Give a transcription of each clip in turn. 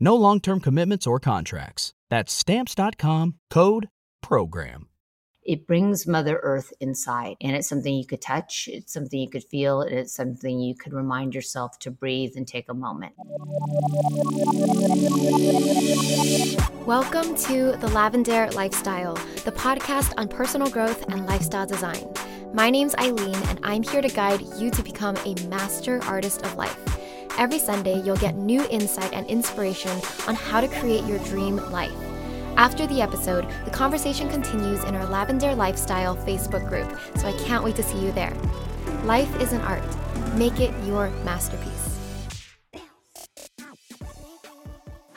No long term commitments or contracts. That's Stamps.com code PROGRAM. It brings Mother Earth inside, and it's something you could touch, it's something you could feel, and it's something you could remind yourself to breathe and take a moment. Welcome to The Lavendaire Lifestyle, the podcast on personal growth and lifestyle design. My name's Aileen, and I'm here to guide you to become a master artist of life. Every Sunday, you'll get new insight and inspiration on how to create your dream life. After the episode, the conversation continues in our Lavendaire Lifestyle Facebook group, so I can't wait to see you there. Life is an art. Make it your masterpiece.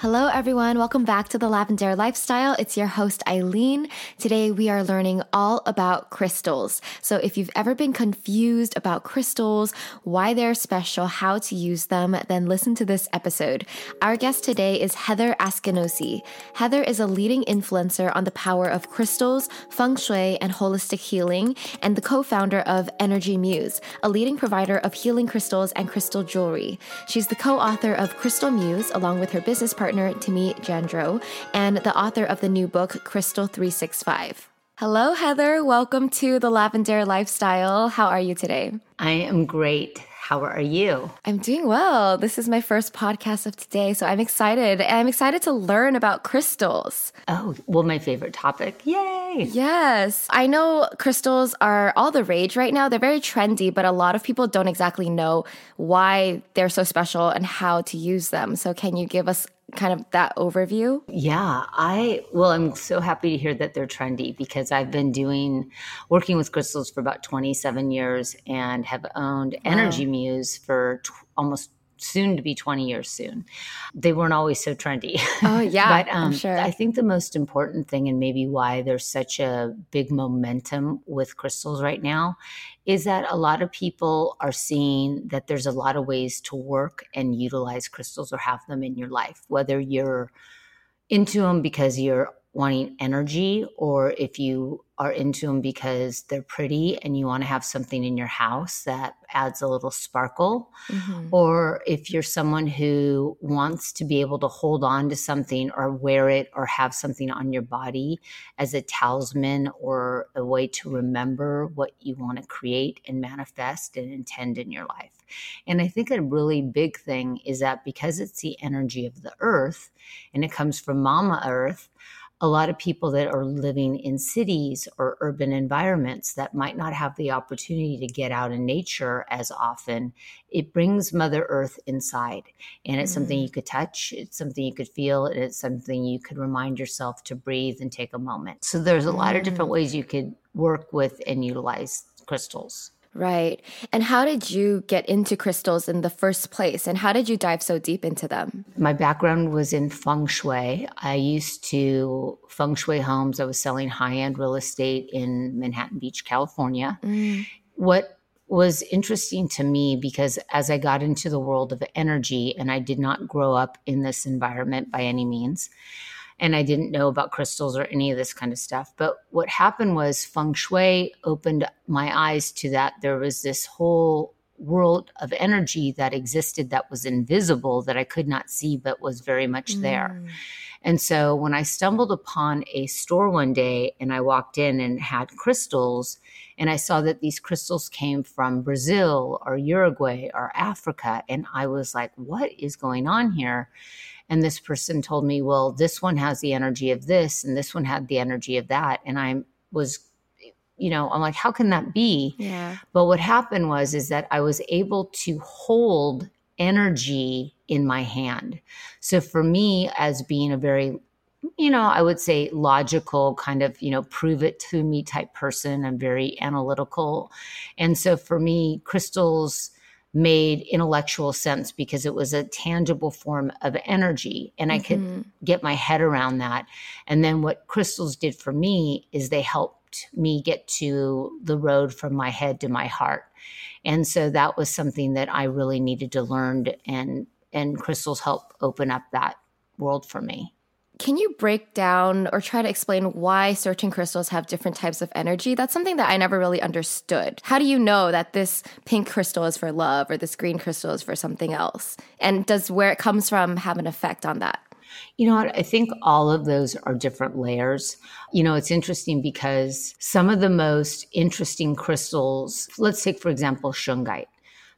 Hello, everyone. Welcome back to the Lavendaire Lifestyle. It's your host, Aileen. Today, we are learning all about crystals. So, if you've ever been confused about crystals, why they're special, how to use them, then listen to this episode. Our guest today is Heather Askinosie. Heather is a leading influencer on the power of crystals, feng shui, and holistic healing, and the co founder of Energy Muse, a leading provider of healing crystals and crystal jewelry. She's the co author of Crystal Muse, along with her business partner partner, Timmi Jandro, and the author of the new book, Crystal 365. Hello, Heather. Welcome to the Lavendaire Lifestyle. How are you today? I am great. How are you? I'm doing well. This is my first podcast of today, so I'm excited. I'm excited to learn about crystals. Oh, well, my favorite topic. Yay! Yes. I know crystals are all the rage right now. They're very trendy, but a lot of people don't exactly know why they're so special and how to use them. So, can you give us kind of that overview? Yeah, I well, I'm so happy to hear that they're trendy because I've been doing working with crystals for about 27 years and have owned wow. Energy Muse for t- almost soon to be 20 years soon. They weren't always so trendy. Oh, yeah. but um, sure. I think the most important thing, and maybe why there's such a big momentum with crystals right now, is that a lot of people are seeing that there's a lot of ways to work and utilize crystals or have them in your life, whether you're into them because you're wanting energy or if you are into them because they're pretty and you want to have something in your house that adds a little sparkle mm-hmm. or if you're someone who wants to be able to hold on to something or wear it or have something on your body as a talisman or a way to remember what you want to create and manifest and intend in your life and I think a really big thing is that because it's the energy of the earth and it comes from Mama Earth, a lot of people that are living in cities or urban environments that might not have the opportunity to get out in nature as often, it brings Mother Earth inside. And it's mm something you could touch, it's something you could feel, and it's something you could remind yourself to breathe and take a moment. So there's a lot of different mm. ways you could work with and utilize crystals. Right. And how did you get into crystals in the first place? And how did you dive so deep into them? My background was in feng shui. I used to feng shui homes. I was selling high end real estate in Manhattan Beach, California. Mm. What was interesting to me because as I got into the world of energy, and I did not grow up in this environment by any means, and I didn't know about crystals or any of this kind of stuff. But what happened was feng shui opened my eyes to that there was this whole world of energy that existed that was invisible that I could not see but was very much mm. And so when I stumbled upon a store one day and I walked in and had crystals, and I saw that these crystals came from Brazil or Uruguay or Africa, and I was like, what is going on here? and this person told me well this one has the energy of this and this one had the energy of that and i was you know, I'm like, how can that be? Yeah. But what happened was is that I was able to hold energy in my hand. So for me, as being a very you know, I would say logical, kind of, you know, prove it to me type person. I'm very analytical. And so for me, crystals made intellectual sense because it was a tangible form of energy and I Mm-hmm. could get my head around that. And then what crystals did for me is they helped me get to the road from my head to my heart. And so that was something that I really needed to learn and and crystals help open up that world for me. Can you break down or try to explain why certain crystals have different types of energy? That's something that I never really understood. How do you know that this pink crystal is for love or this green crystal is for something else? And does where it comes from have an effect on that? You know what? I think all of those are different layers. You know, it's interesting because some of the most interesting crystals, let's take, for example, shungite.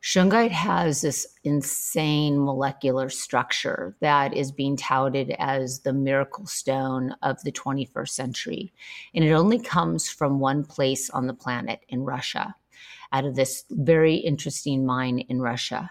Shungite has this insane molecular structure that is being touted as the miracle stone of the 21st century. And it only comes from one place on the planet in Russia, out of this very interesting mine in Russia.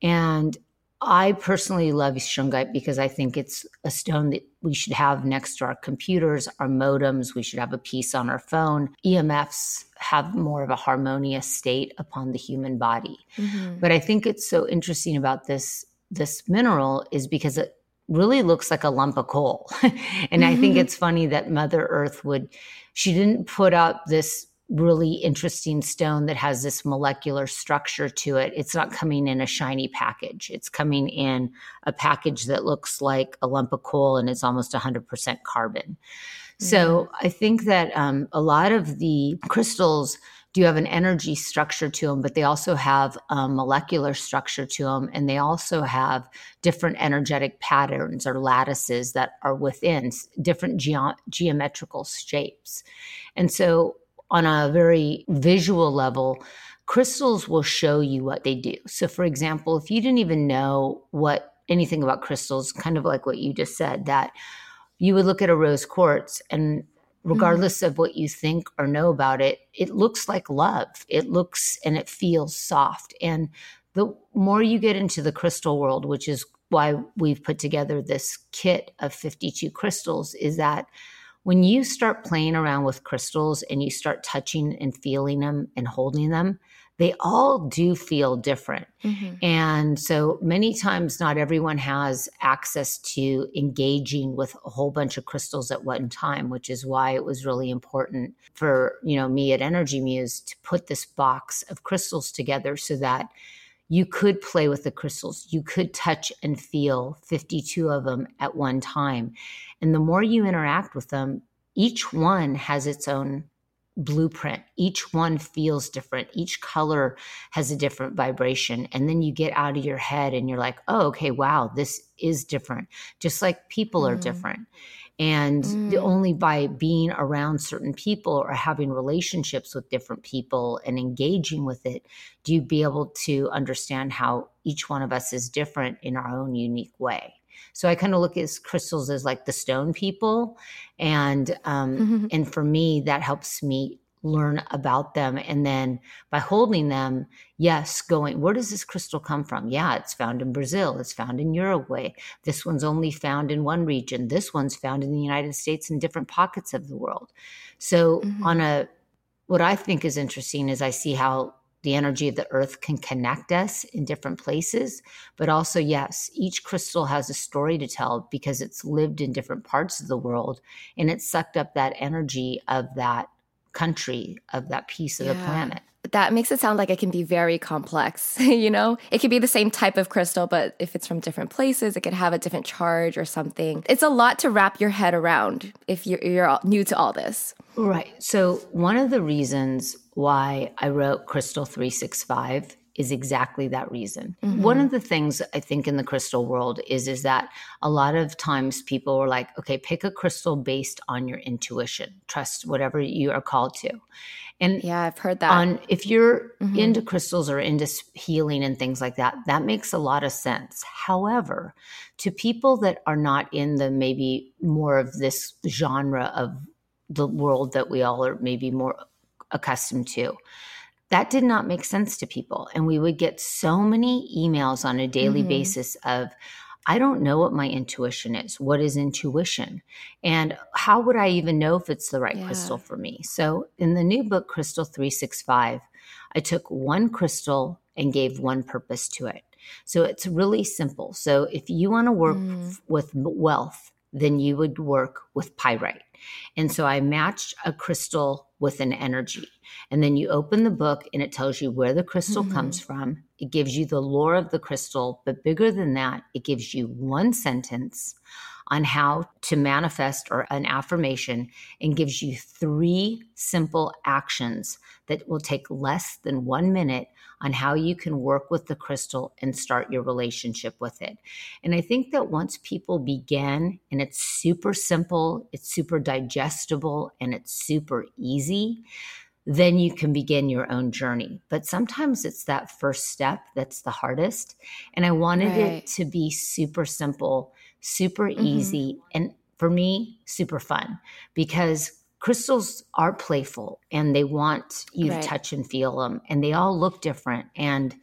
And I personally love shungite because I think it's a stone that we should have next to our computers, our modems. We should have a piece on our phone. EMFs have more of a harmonious state upon the human body. Mm-hmm. But I think it's so interesting about this this mineral is because it really looks like a lump of coal. and I think it's funny that Mother Earth would she didn't put up this really interesting stone that has this molecular structure to it. It's not coming in a shiny package. It's coming in a package that looks like a lump of coal and it's almost 100% carbon. So I think that um, a lot of the crystals do have an energy structure to them, but they also have a molecular structure to them, and they also have different energetic patterns or lattices that are within different geo- geometrical shapes. And so, on a very visual level, crystals will show you what they do. So, for example, if you didn't even know what anything about crystals, kind of like what you just said, that you would look at a rose quartz and regardless mm-hmm. of what you think or know about it, it looks like love. It looks and it feels soft. And the more you get into the crystal world, which is why we've put together this kit of 52 crystals, is that when you start playing around with crystals and you start touching and feeling them and holding them, they all do feel different. Mm-hmm. And so many times, not everyone has access to engaging with a whole bunch of crystals at one time, which is why it was really important for you know me at Energy Muse to put this box of crystals together so that you could play with the crystals. You could touch and feel 52 of them at one time. And the more you interact with them, each one has its own blueprint. Each one feels different. Each color has a different vibration. And then you get out of your head and you're like, oh, okay, wow, this is different. Just like people are Mm. different. And the Mm. only by being around certain people or having relationships with different people and engaging with it, do you be able to understand how each one of us is different in our own unique way. So I kind of look at crystals as like the stone people, and um, Mhm. and for me that helps me learn about them and then by holding them yes going where does this crystal come from yeah it's found in brazil it's found in uruguay this one's only found in one region this one's found in the united states in different pockets of the world so Mhm. on a what i think is interesting is i see how the energy of the earth can connect us in different places but also yes each crystal has a story to tell because it's lived in different parts of the world and it sucked up that energy of that country of that piece of the planet That makes it sound like it can be very complex, you know? It could be the same type of crystal, but if it's from different places, it could have a different charge or something. It's a lot to wrap your head around if you're, you're new to all this. Right. So, one of the reasons why I wrote Crystal 365 is exactly that reason. One of the things I think in the crystal world is is that a lot of times people are like, okay, pick a crystal based on your intuition. Trust whatever you are called to. And Yeah, I've heard that. on if you're Mhm. into crystals or into healing and things like that that makes a lot of sense however to people that are not in the maybe more of this genre of the world that we all are maybe more accustomed to. That did not make sense to people. And we would get so many emails on a daily mm-hmm. basis of, I don't know what my intuition is. What is intuition? And how would I even know if it's the right yeah. crystal for me? So, in the new book, Crystal 365, I took one crystal and gave one purpose to it. So, it's really simple. So, if you want to work mm. with wealth, then you would work with pyrite. And so I matched a crystal with an energy. And then you open the book and it tells you where the crystal mm-hmm. comes from. It gives you the lore of the crystal, but bigger than that, it gives you one sentence on how to manifest or an affirmation and gives you three simple actions that will take less than one minute on how you can work with the crystal and start your relationship with it. And I think that once people begin, and it's super simple, it's super digestible, and it's super easy, then you can begin your own journey. But sometimes it's that first step that's the hardest. And I wanted right. it to be super simple, super mm-hmm. easy, and for me, super fun because crystals are playful and they want you right. to touch and feel them and they all look different and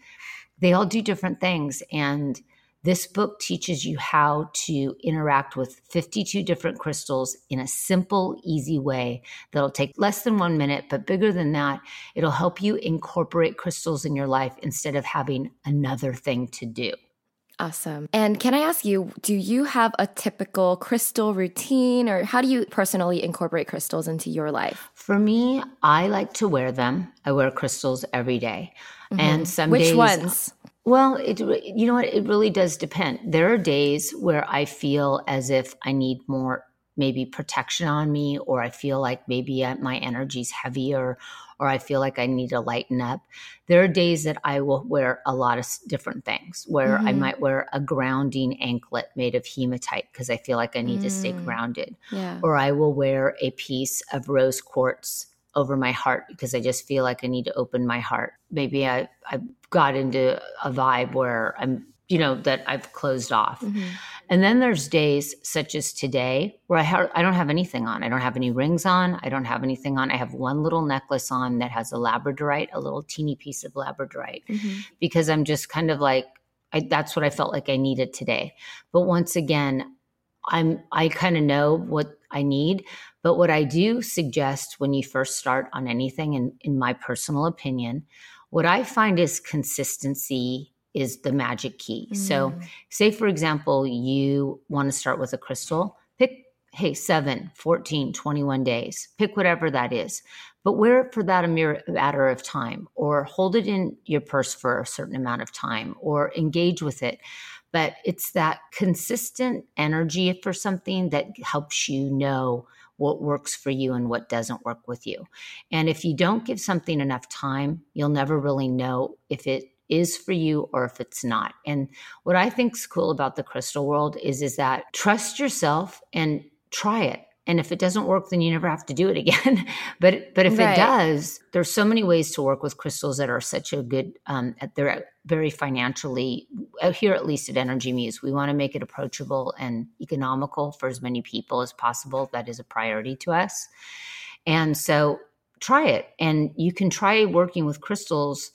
they all do different things and this book teaches you how to interact with 52 different crystals in a simple, easy way that'll take less than one minute, but bigger than that, it'll help you incorporate crystals in your life instead of having another thing to do. Awesome. And can I ask you, do you have a typical crystal routine or how do you personally incorporate crystals into your life? For me, I like to wear them. I wear crystals every day. Mm-hmm. And some Which days, ones? Well, it you know what, it really does depend. There are days where I feel as if I need more maybe protection on me or I feel like maybe uh, my energy's heavier or I feel like I need to lighten up. There are days that I will wear a lot of different things where mm-hmm. I might wear a grounding anklet made of hematite because I feel like I need mm. to stay mm. grounded. Yeah. Or I will wear a piece of rose quartz over my heart because I just feel like I need to open my heart. Maybe I, I got into a vibe where I'm, you know, that I've closed off. Mm-hmm. And then there's days such as today where I, ha- I don't have anything on. I don't have any rings on. I don't have anything on. I have one little necklace on that has a labradorite, a little teeny piece of labradorite, mm-hmm. because I'm just kind of like, I, that's what I felt like I needed today. But once again, I'm I kind of know what I need. But what I do suggest when you first start on anything, and in my personal opinion, what I find is consistency is the magic key. Mm. So, say for example, you want to start with a crystal, pick, hey, 7, 14, 21 days, pick whatever that is, but wear it for that a mere matter of time, or hold it in your purse for a certain amount of time, or engage with it. But it's that consistent energy for something that helps you know what works for you and what doesn't work with you. And if you don't give something enough time, you'll never really know if it is for you or if it's not. And what I think is cool about the crystal world is is that trust yourself and try it. And if it doesn't work, then you never have to do it again. but but if right. it does, there's so many ways to work with crystals that are such a good. Um, they're very financially uh, here, at least at Energy Muse, we want to make it approachable and economical for as many people as possible. That is a priority to us. And so try it, and you can try working with crystals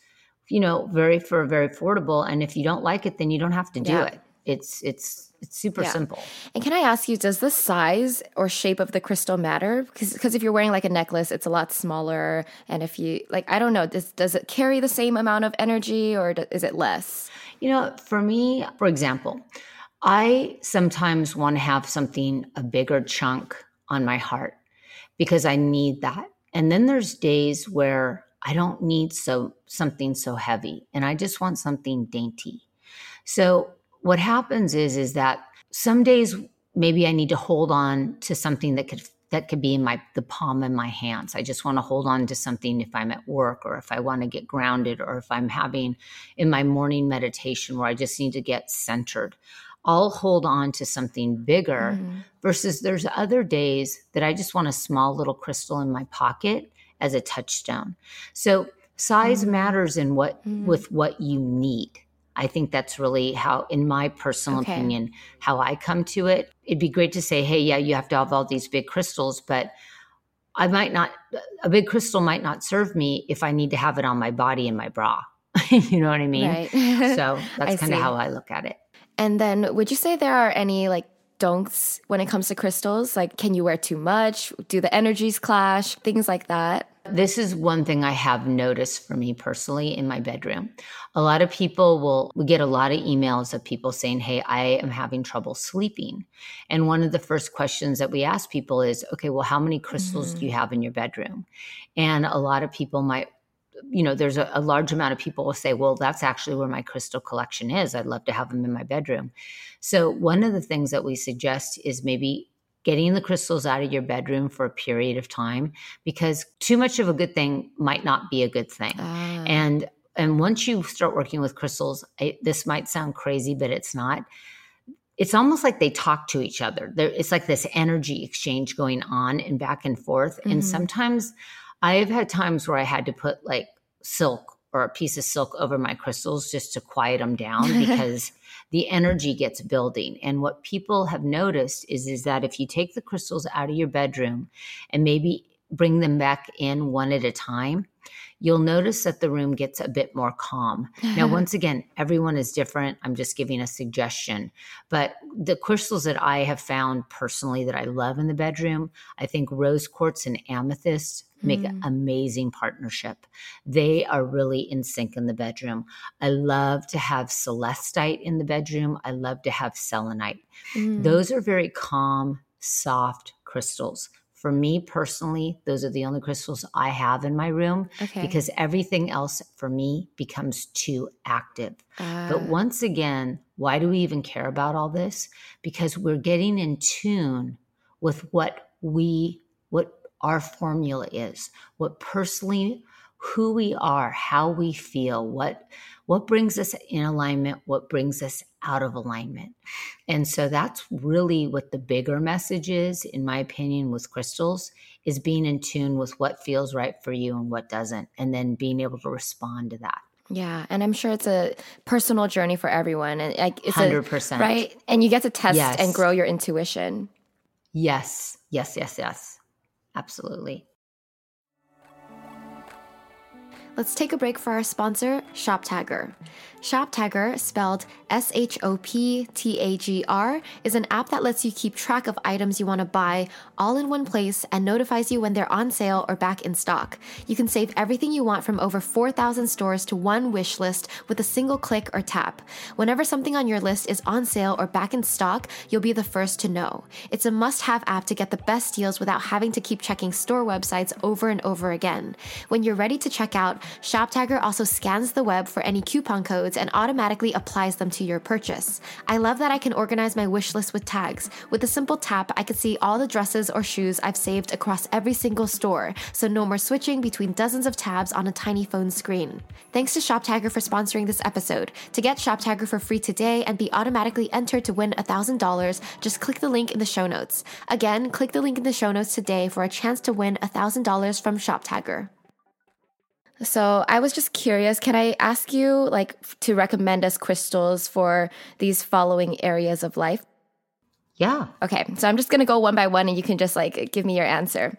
you know, very for very affordable. And if you don't like it, then you don't have to do yeah. it. It's it's it's super yeah. simple. And can I ask you, does the size or shape of the crystal matter? Because because if you're wearing like a necklace, it's a lot smaller. And if you like, I don't know, does does it carry the same amount of energy or is it less? You know, for me, for example, I sometimes want to have something a bigger chunk on my heart because I need that. And then there's days where I don't need so something so heavy and I just want something dainty. So what happens is is that some days maybe I need to hold on to something that could that could be in my the palm of my hands. I just want to hold on to something if I'm at work or if I want to get grounded or if I'm having in my morning meditation where I just need to get centered. I'll hold on to something bigger mm-hmm. versus there's other days that I just want a small little crystal in my pocket as a touchstone. So size mm. matters in what mm. with what you need. I think that's really how, in my personal okay. opinion, how I come to it. It'd be great to say, hey, yeah, you have to have all these big crystals, but I might not, a big crystal might not serve me if I need to have it on my body and my bra. you know what I mean? Right. so that's kind of how I look at it. And then would you say there are any like don'ts when it comes to crystals? Like, can you wear too much? Do the energies clash? Things like that? This is one thing I have noticed for me personally in my bedroom. A lot of people will, we get a lot of emails of people saying, Hey, I am having trouble sleeping. And one of the first questions that we ask people is, Okay, well, how many crystals mm-hmm. do you have in your bedroom? And a lot of people might you know, there's a, a, large amount of people will say, well, that's actually where my crystal collection is. I'd love to have them in my bedroom. So, one of the things that we suggest is maybe getting the crystals out of your bedroom for a period of time because too much of a good thing might not be a good thing. Ah. And and once you start working with crystals, I, this might sound crazy, but it's not. It's almost like they talk to each other. There, it's like this energy exchange going on and back and forth. Mm-hmm. And sometimes I've had times where I had to put like silk or a piece of silk over my crystals just to quiet them down because the energy gets building. And what people have noticed is, is that if you take the crystals out of your bedroom and maybe bring them back in one at a time, you'll notice that the room gets a bit more calm. now, once again, everyone is different. I'm just giving a suggestion. But the crystals that I have found personally that I love in the bedroom, I think rose quartz and amethyst make mm. an amazing partnership. They are really in sync in the bedroom. I love to have celestite in the bedroom. I love to have selenite. Mm. Those are very calm, soft crystals. For me personally, those are the only crystals I have in my room okay. because everything else for me becomes too active. Uh. But once again, why do we even care about all this? Because we're getting in tune with what we what our formula is, what personally who we are, how we feel, what what brings us in alignment, what brings us out of alignment. And so that's really what the bigger message is in my opinion with crystals is being in tune with what feels right for you and what doesn't and then being able to respond to that. Yeah, and I'm sure it's a personal journey for everyone, and like it's hundred percent right. And you get to test yes. and grow your intuition. Yes, yes, yes, yes. Absolutely. Let's take a break for our sponsor, ShopTagger. ShopTagger, spelled S H O P T A G R, is an app that lets you keep track of items you want to buy all in one place and notifies you when they're on sale or back in stock. You can save everything you want from over 4,000 stores to one wish list with a single click or tap. Whenever something on your list is on sale or back in stock, you'll be the first to know. It's a must have app to get the best deals without having to keep checking store websites over and over again. When you're ready to check out, ShopTagger also scans the web for any coupon codes and automatically applies them to your purchase. I love that I can organize my wish list with tags. With a simple tap, I can see all the dresses or shoes I've saved across every single store, so no more switching between dozens of tabs on a tiny phone screen. Thanks to ShopTagger for sponsoring this episode. To get ShopTagger for free today and be automatically entered to win $1,000, just click the link in the show notes. Again, click the link in the show notes today for a chance to win $1,000 from ShopTagger. So I was just curious, can I ask you like to recommend us crystals for these following areas of life? Yeah. Okay. So I'm just going to go one by one and you can just like give me your answer.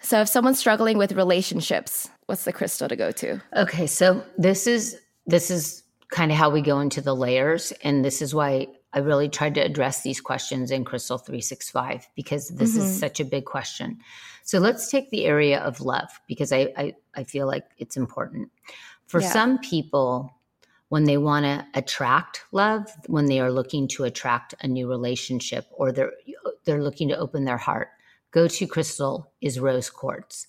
So if someone's struggling with relationships, what's the crystal to go to? Okay, so this is this is kind of how we go into the layers and this is why I really tried to address these questions in Crystal 365 because this mm-hmm. is such a big question. So let's take the area of love because I, I, I feel like it's important. For yeah. some people, when they want to attract love, when they are looking to attract a new relationship or they're they're looking to open their heart, go to crystal is rose quartz.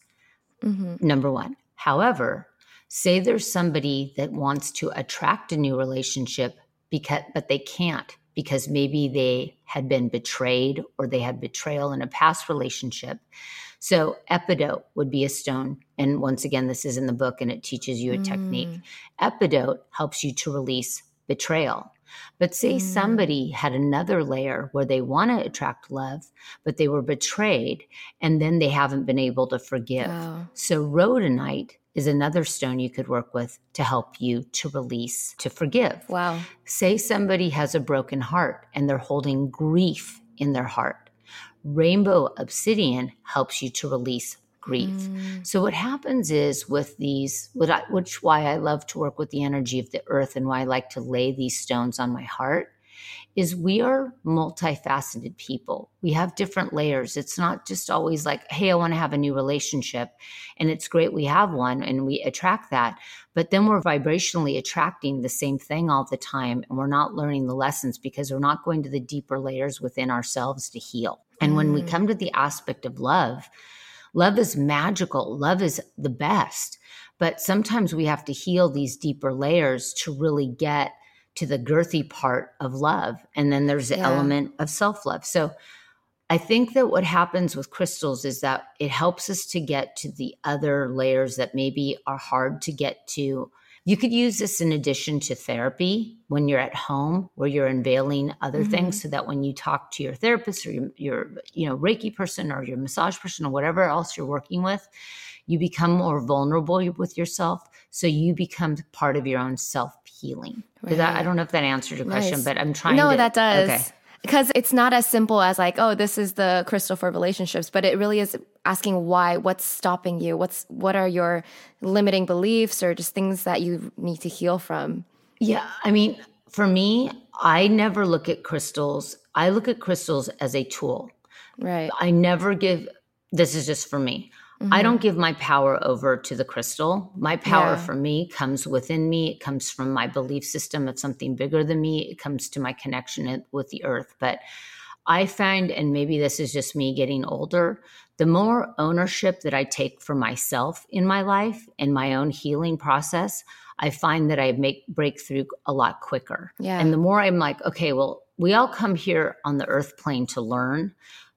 Mm-hmm. Number one. However, say there's somebody that wants to attract a new relationship because but they can't because maybe they had been betrayed or they had betrayal in a past relationship. So, epidote would be a stone. And once again, this is in the book and it teaches you a mm. technique. Epidote helps you to release betrayal. But say mm. somebody had another layer where they want to attract love, but they were betrayed and then they haven't been able to forgive. Oh. So, rhodonite is another stone you could work with to help you to release, to forgive. Wow. Say somebody has a broken heart and they're holding grief in their heart. Rainbow obsidian helps you to release grief. Mm. So what happens is with these, which why I love to work with the energy of the earth and why I like to lay these stones on my heart is we are multifaceted people. We have different layers. It's not just always like, hey, I want to have a new relationship. And it's great we have one and we attract that. But then we're vibrationally attracting the same thing all the time. And we're not learning the lessons because we're not going to the deeper layers within ourselves to heal. And mm. when we mm. come to the aspect of love, love is magical, love is the best. But sometimes we have to heal these deeper layers to really get to the girthy part of love. And then there's the yeah. element of self love. So I think that what happens with crystals is that it helps us to get to the other layers that maybe are hard to get to. You could use this in addition to therapy when you're at home where you're unveiling other mm-hmm. things so that when you talk to your therapist or your, your you know Reiki person or your massage person or whatever else you're working with, you become more vulnerable with yourself. So you become part of your own self healing. Right. I don't know if that answered your nice. question, but I'm trying to no, to. that does. Okay. Because it's not as simple as like, oh, this is the crystal for relationships, but it really is asking why, what's stopping you? What's what are your limiting beliefs or just things that you need to heal from? Yeah. I mean, for me, I never look at crystals. I look at crystals as a tool. Right. I never give this is just for me. Mm-hmm. I don't give my power over to the crystal. My power yeah. for me comes within me. It comes from my belief system of something bigger than me. It comes to my connection with the earth. But I find, and maybe this is just me getting older, the more ownership that I take for myself in my life and my own healing process, I find that I make breakthrough a lot quicker. Yeah. And the more I'm like, okay, well, we all come here on the earth plane to learn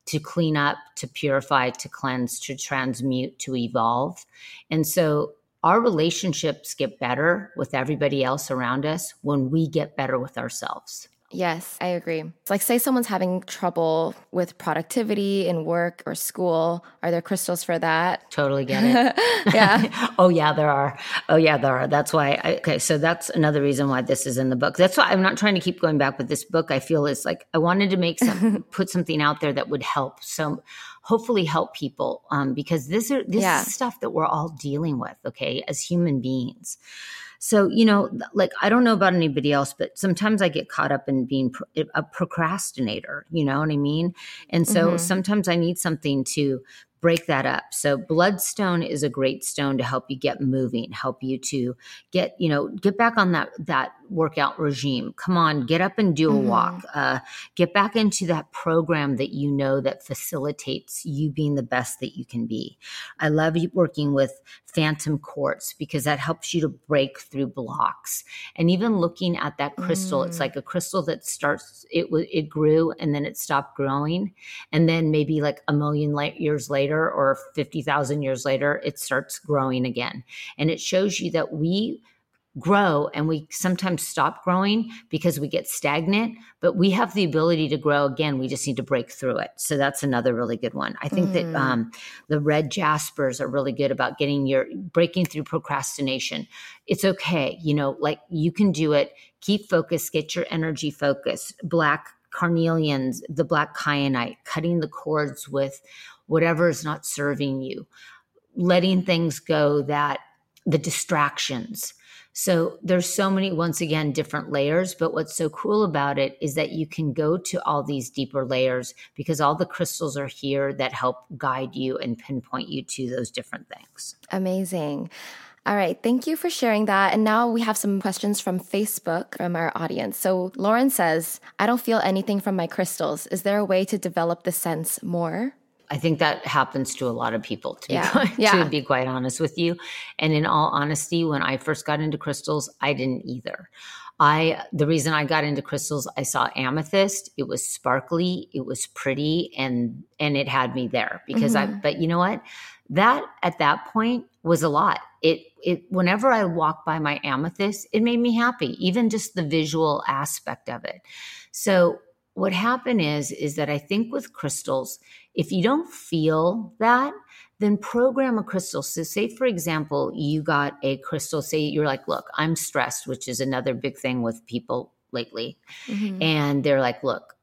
to clean up, to purify, to cleanse, to transmute, to evolve. And so our relationships get better with everybody else around us when we get better with ourselves. Yes, I agree. It's like, say someone's having trouble with productivity in work or school. Are there crystals for that? Totally get it. yeah. oh, yeah, there are. Oh, yeah, there are. That's why. I, okay. So that's another reason why this is in the book. That's why I'm not trying to keep going back, with this book I feel is like I wanted to make some, put something out there that would help. So hopefully help people um, because this, are, this yeah. is stuff that we're all dealing with, okay, as human beings. So, you know, like I don't know about anybody else, but sometimes I get caught up in being a procrastinator, you know what I mean? And so mm-hmm. sometimes I need something to break that up. So bloodstone is a great stone to help you get moving, help you to get, you know, get back on that that workout regime. Come on, get up and do a mm-hmm. walk. Uh, get back into that program that you know that facilitates you being the best that you can be. I love working with phantom quartz because that helps you to break through blocks. And even looking at that crystal, mm. it's like a crystal that starts it it grew and then it stopped growing, and then maybe like a million light years later later or 50,000 years later, it starts growing again. And it shows you that we grow and we sometimes stop growing because we get stagnant, but we have the ability to grow again. We just need to break through it. So that's another really good one. I think mm. that um, the red jaspers are really good about getting your breaking through procrastination. It's okay. You know, like you can do it. Keep focused, get your energy focused. Black carnelians, the black kyanite, cutting the cords with whatever is not serving you, letting things go that the distractions. So there's so many, once again, different layers. But what's so cool about it is that you can go to all these deeper layers because all the crystals are here that help guide you and pinpoint you to those different things. Amazing. All right. Thank you for sharing that. And now we have some questions from Facebook from our audience. So Lauren says, I don't feel anything from my crystals. Is there a way to develop the sense more? I think that happens to a lot of people, to, yeah. be, quite, yeah. to be quite honest with you. And in all honesty, when I first got into crystals, I didn't either. I the reason I got into crystals, I saw amethyst. It was sparkly, it was pretty, and and it had me there because mm-hmm. I. But you know what? That at that point was a lot. It it whenever I walked by my amethyst, it made me happy. Even just the visual aspect of it. So what happened is is that I think with crystals, if you don't feel that, then program a crystal. So, say for example, you got a crystal, say you're like, look, I'm stressed, which is another big thing with people lately. Mm-hmm. And they're like, look,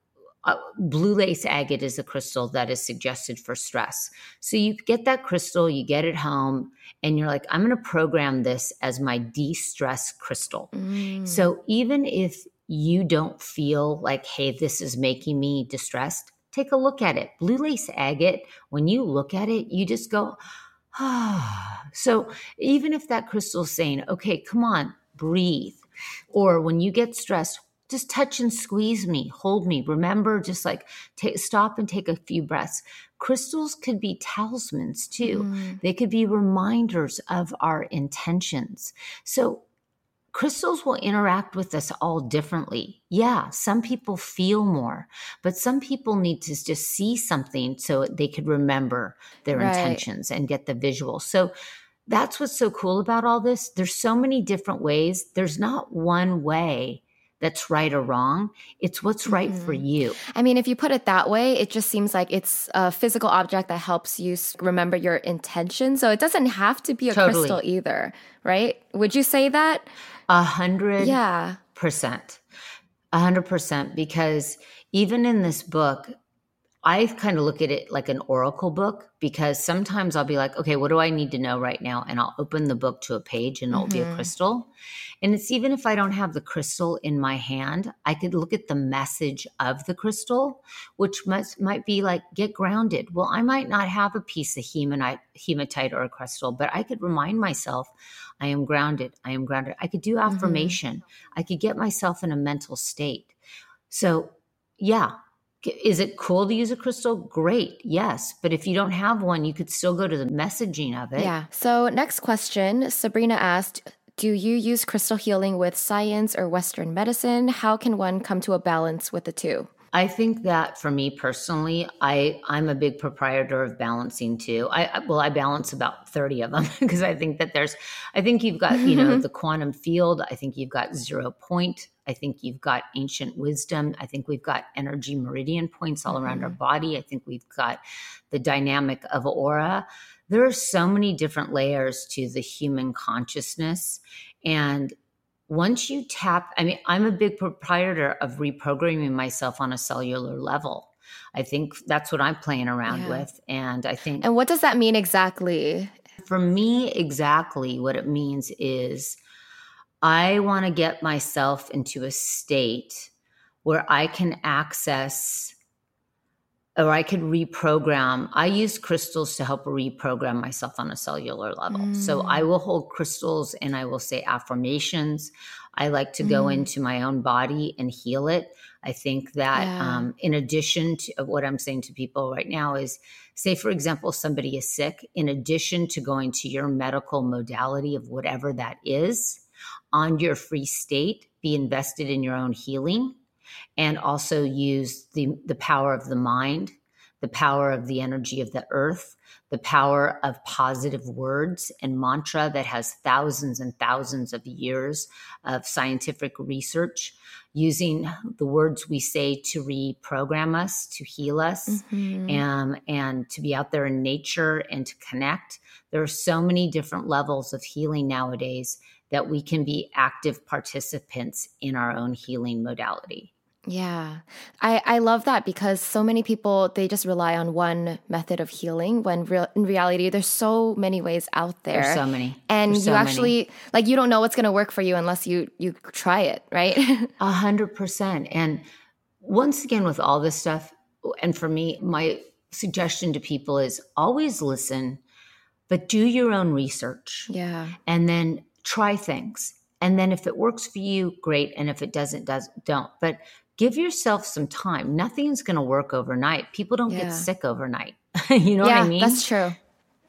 uh, blue lace agate is a crystal that is suggested for stress. So you get that crystal, you get it home, and you're like, I'm going to program this as my de stress crystal. Mm. So even if you don't feel like, hey, this is making me distressed, take a look at it. Blue lace agate, when you look at it, you just go, ah. so even if that crystal is saying, okay, come on, breathe. Or when you get stressed, just touch and squeeze me, hold me. Remember, just like take, stop and take a few breaths. Crystals could be talismans too. Mm. They could be reminders of our intentions. So crystals will interact with us all differently. Yeah, some people feel more, but some people need to just see something so they could remember their right. intentions and get the visual. So that's what's so cool about all this. There's so many different ways. There's not one way that's right or wrong. It's what's right mm-hmm. for you. I mean, if you put it that way, it just seems like it's a physical object that helps you remember your intention. So it doesn't have to be a totally. crystal either, right? Would you say that? A hundred yeah. percent. A hundred percent. Because even in this book, I kind of look at it like an oracle book because sometimes I'll be like, okay, what do I need to know right now? And I'll open the book to a page and it'll mm-hmm. be a mm-hmm. crystal. And it's even if I don't have the crystal in my hand, I could look at the message of the crystal, which must, might be like, get grounded. Well, I might not have a piece of hematite, hematite or a crystal, but I could remind myself, I am grounded. I am grounded. I could do mm-hmm. affirmation. Mm-hmm. I could get myself in a mental state. So, yeah, is it cool to use a crystal? Great. Yes. But if you don't have one, you could still go to the messaging of it. Yeah. So, next question Sabrina asked Do you use crystal healing with science or Western medicine? How can one come to a balance with the two? I think that for me personally, I I'm a big proprietor of balancing too. I well, I balance about 30 of them because I think that there's I think you've got, you know, the quantum field, I think you've got zero point, I think you've got ancient wisdom, I think we've got energy meridian points all mm-hmm. around our mm-hmm. body. I think we've got the dynamic of aura. There are so many different layers to the human consciousness and once you tap, I mean, I'm a big proprietor of reprogramming myself on a cellular level. I think that's what I'm playing around yeah. with. And I think. And what does that mean exactly? For me, exactly what it means is I want to get myself into a state where I can access or I could reprogram. I use crystals to help reprogram myself on a cellular level. Mm. So I will hold crystals and I will say affirmations. I like to go mm. into my own body and heal it. I think that yeah. um, in addition to what I'm saying to people right now is say, for example, somebody is sick, in addition to going to your medical modality of whatever that is, on your free state, be invested in your own healing and also use the, the power of the mind, the power of the energy of the earth, the power of positive words and mantra that has thousands and thousands of years of scientific research, using the words we say to reprogram us, to heal us, mm-hmm. and, and to be out there in nature and to connect. There are so many different levels of healing nowadays that we can be active participants in our own healing modality. Yeah. I, I love that because so many people they just rely on one method of healing when real, in reality there's so many ways out there. There's so many. And you actually many. like you don't know what's gonna work for you unless you you try it, right? A hundred percent. And once again with all this stuff, and for me, my suggestion to people is always listen, but do your own research. Yeah. And then try things. And then if it works for you, great. And if it doesn't, does don't. But give yourself some time. Nothing's going to work overnight. People don't yeah. get sick overnight. you know yeah, what I mean? That's true.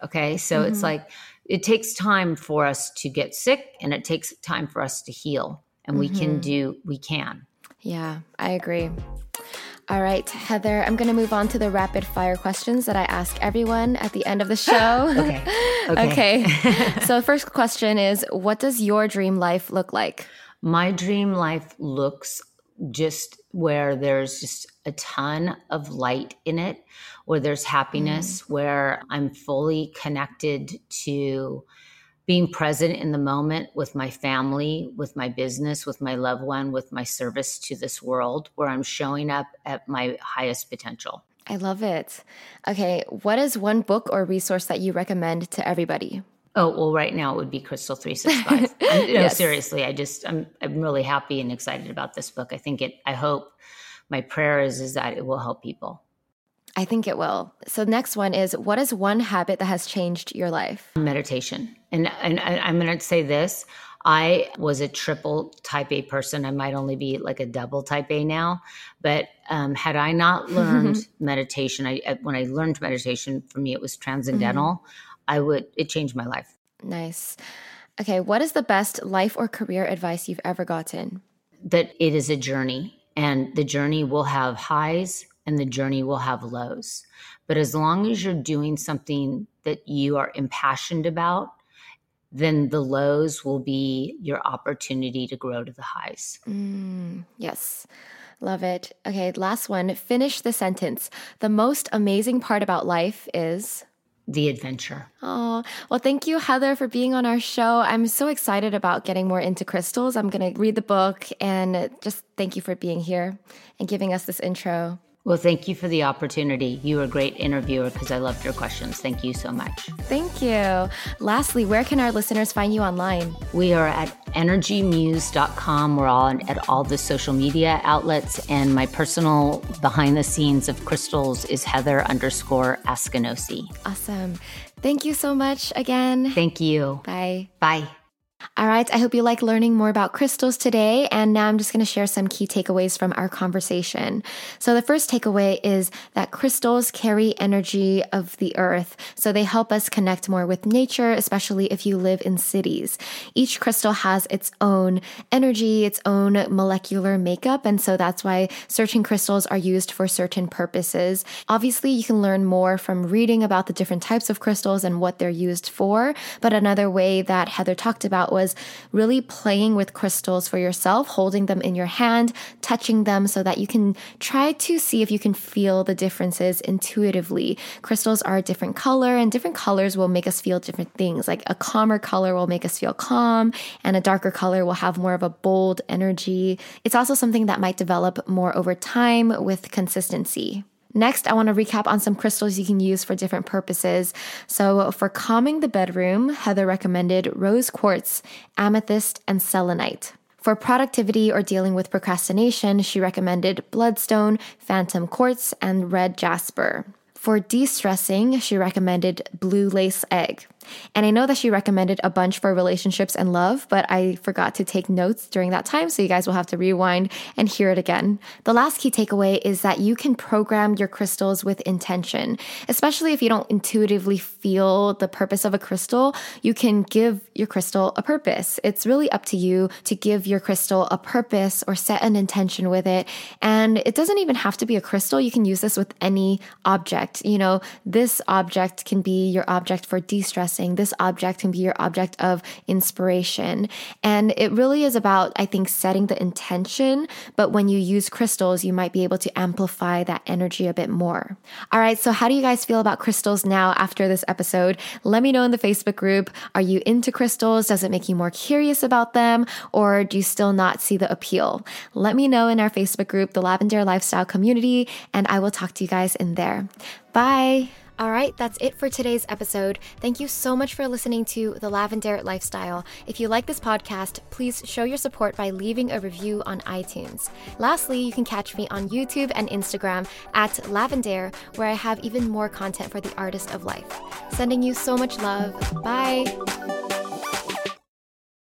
Okay. So mm-hmm. it's like it takes time for us to get sick and it takes time for us to heal. And mm-hmm. we can mm-hmm. do, we can. Yeah, I agree. All right, Heather, I'm going to move on to the rapid fire questions that I ask everyone at the end of the show. okay. Okay. okay. so, first question is What does your dream life look like? My dream life looks just where there's just a ton of light in it, where there's happiness, mm. where I'm fully connected to being present in the moment with my family, with my business, with my loved one, with my service to this world, where I'm showing up at my highest potential. I love it. Okay, what is one book or resource that you recommend to everybody? Oh well, right now it would be Crystal Three Six Five. No, seriously, I just I'm I'm really happy and excited about this book. I think it. I hope my prayer is is that it will help people. I think it will. So next one is what is one habit that has changed your life? Meditation. And and I'm going to say this. I was a triple type A person. I might only be like a double type A now. But um, had I not learned meditation, I, when I learned meditation, for me, it was transcendental. Mm-hmm. I would, it changed my life. Nice. Okay. What is the best life or career advice you've ever gotten? That it is a journey and the journey will have highs and the journey will have lows. But as long as you're doing something that you are impassioned about, then the lows will be your opportunity to grow to the highs. Mm, yes. Love it. Okay, last one. Finish the sentence. The most amazing part about life is the adventure. Oh, well, thank you, Heather, for being on our show. I'm so excited about getting more into crystals. I'm going to read the book and just thank you for being here and giving us this intro. Well, thank you for the opportunity. You were a great interviewer because I loved your questions. Thank you so much. Thank you. Lastly, where can our listeners find you online? We are at energymuse.com. We're all at all the social media outlets. And my personal behind the scenes of crystals is Heather underscore Askinosie. Awesome. Thank you so much again. Thank you. Bye. Bye. All right, I hope you like learning more about crystals today. And now I'm just going to share some key takeaways from our conversation. So, the first takeaway is that crystals carry energy of the earth. So, they help us connect more with nature, especially if you live in cities. Each crystal has its own energy, its own molecular makeup. And so, that's why certain crystals are used for certain purposes. Obviously, you can learn more from reading about the different types of crystals and what they're used for. But another way that Heather talked about was really playing with crystals for yourself, holding them in your hand, touching them so that you can try to see if you can feel the differences intuitively. Crystals are a different color, and different colors will make us feel different things. Like a calmer color will make us feel calm, and a darker color will have more of a bold energy. It's also something that might develop more over time with consistency. Next, I want to recap on some crystals you can use for different purposes. So, for calming the bedroom, Heather recommended rose quartz, amethyst, and selenite. For productivity or dealing with procrastination, she recommended bloodstone, phantom quartz, and red jasper. For de stressing, she recommended blue lace agate. And I know that she recommended a bunch for relationships and love, but I forgot to take notes during that time, so you guys will have to rewind and hear it again. The last key takeaway is that you can program your crystals with intention, especially if you don't intuitively feel the purpose of a crystal. You can give your crystal a purpose. It's really up to you to give your crystal a purpose or set an intention with it. And it doesn't even have to be a crystal. You can use this with any object. You know, this object can be your object for de stress this object can be your object of inspiration. And it really is about, I think, setting the intention. But when you use crystals, you might be able to amplify that energy a bit more. All right. So, how do you guys feel about crystals now after this episode? Let me know in the Facebook group. Are you into crystals? Does it make you more curious about them? Or do you still not see the appeal? Let me know in our Facebook group, the Lavendaire Lifestyle Community, and I will talk to you guys in there. Bye. All right, that's it for today's episode. Thank you so much for listening to The Lavendaire Lifestyle. If you like this podcast, please show your support by leaving a review on iTunes. Lastly, you can catch me on YouTube and Instagram at Lavendaire, where I have even more content for the artist of life. Sending you so much love. Bye.